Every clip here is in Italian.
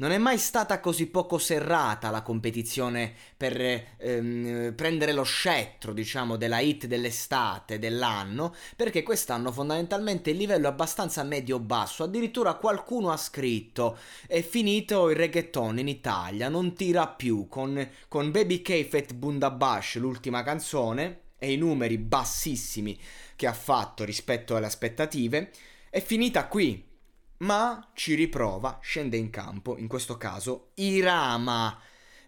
Non è mai stata così poco serrata la competizione per ehm, prendere lo scettro, diciamo, della hit dell'estate, dell'anno, perché quest'anno fondamentalmente il livello è abbastanza medio-basso. Addirittura qualcuno ha scritto: è finito il reggaeton in Italia, non tira più. Con, con Baby K Fat Bundabash, l'ultima canzone, e i numeri bassissimi che ha fatto rispetto alle aspettative, è finita qui ma ci riprova, scende in campo, in questo caso Irama.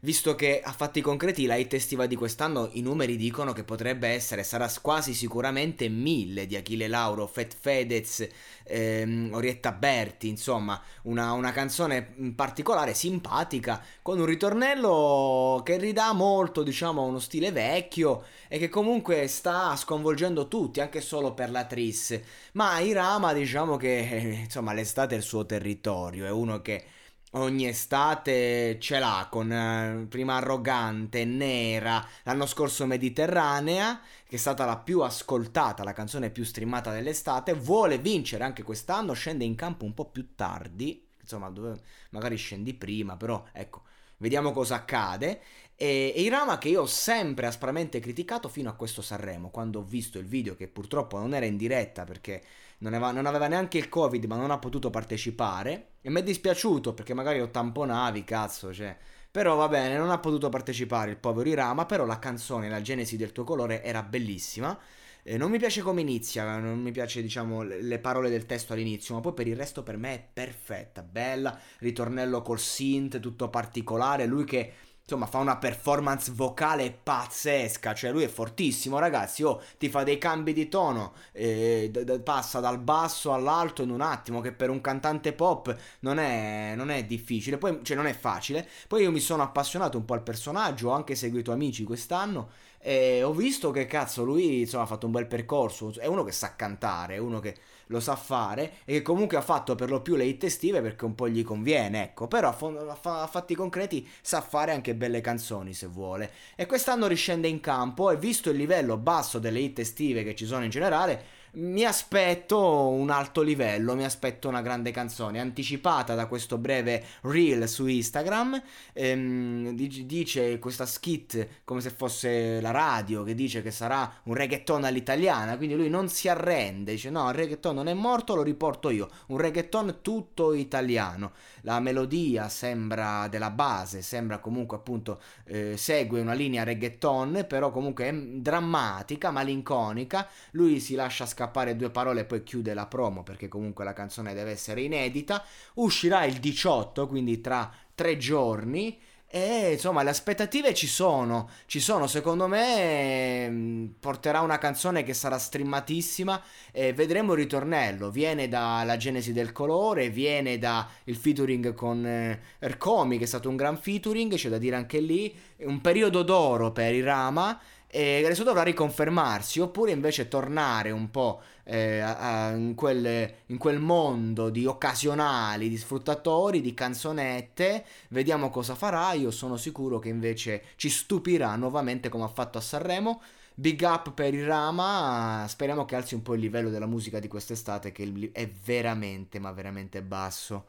Visto che a fatti concreti la hit estiva di quest'anno i numeri dicono che potrebbe essere, sarà quasi sicuramente mille di Achille Lauro, Fat Fedez, ehm, Orietta Berti, insomma una, una canzone particolare, simpatica, con un ritornello che ridà molto diciamo uno stile vecchio e che comunque sta sconvolgendo tutti, anche solo per la Tris. Ma Irama diciamo che insomma l'estate è il suo territorio, è uno che ogni estate ce l'ha con eh, prima arrogante, nera, l'anno scorso mediterranea, che è stata la più ascoltata, la canzone più streamata dell'estate, vuole vincere anche quest'anno, scende in campo un po' più tardi, insomma dove magari scendi prima, però ecco, vediamo cosa accade. E, e Irama che io ho sempre aspramente criticato fino a questo Sanremo, quando ho visto il video che purtroppo non era in diretta perché non aveva, non aveva neanche il covid ma non ha potuto partecipare e mi è dispiaciuto perché magari lo tamponavi, cazzo, cioè... Però va bene, non ha potuto partecipare il povero Irama, però la canzone, la genesi del tuo colore era bellissima. Eh, non mi piace come inizia, non mi piace, diciamo, le parole del testo all'inizio, ma poi per il resto per me è perfetta, bella, ritornello col synth, tutto particolare, lui che insomma fa una performance vocale pazzesca, cioè lui è fortissimo ragazzi, oh, ti fa dei cambi di tono, eh, d- d- passa dal basso all'alto in un attimo, che per un cantante pop non è, non è difficile, poi, cioè non è facile, poi io mi sono appassionato un po' al personaggio, ho anche seguito Amici quest'anno e ho visto che cazzo lui insomma ha fatto un bel percorso, è uno che sa cantare, è uno che lo sa fare e che comunque ha fatto per lo più le hit estive perché un po' gli conviene, ecco, però a, a, a fatti concreti sa fare anche belle canzoni se vuole. E quest'anno riscende in campo e visto il livello basso delle hit estive che ci sono in generale, mi aspetto un alto livello, mi aspetto una grande canzone, anticipata da questo breve reel su Instagram, ehm, dice questa skit come se fosse la radio, che dice che sarà un reggaeton all'italiana, quindi lui non si arrende, dice no, il reggaeton non è morto, lo riporto io, un reggaeton tutto italiano, la melodia sembra della base, sembra comunque appunto eh, segue una linea reggaeton, però comunque è drammatica, malinconica, lui si lascia scappare scappare due parole e poi chiude la promo perché comunque la canzone deve essere inedita. Uscirà il 18, quindi tra tre giorni. E insomma, le aspettative ci sono. Ci sono, secondo me, mm, porterà una canzone che sarà streamatissima. E vedremo il ritornello. Viene dalla genesi del colore, viene dal featuring con eh, Ercomi, che è stato un gran featuring. C'è da dire anche lì. Un periodo d'oro per i Rama e adesso dovrà riconfermarsi oppure invece tornare un po' eh, a, a, in, quel, in, quel, mondo di occasionali, di sfruttatori, di canzonette. Vediamo cosa farà. Io sono sicuro che invece ci stupirà nuovamente come ha fatto a Sanremo. Big up per il Rama, speriamo che alzi un po' il livello della musica di quest'estate che è veramente, ma veramente basso.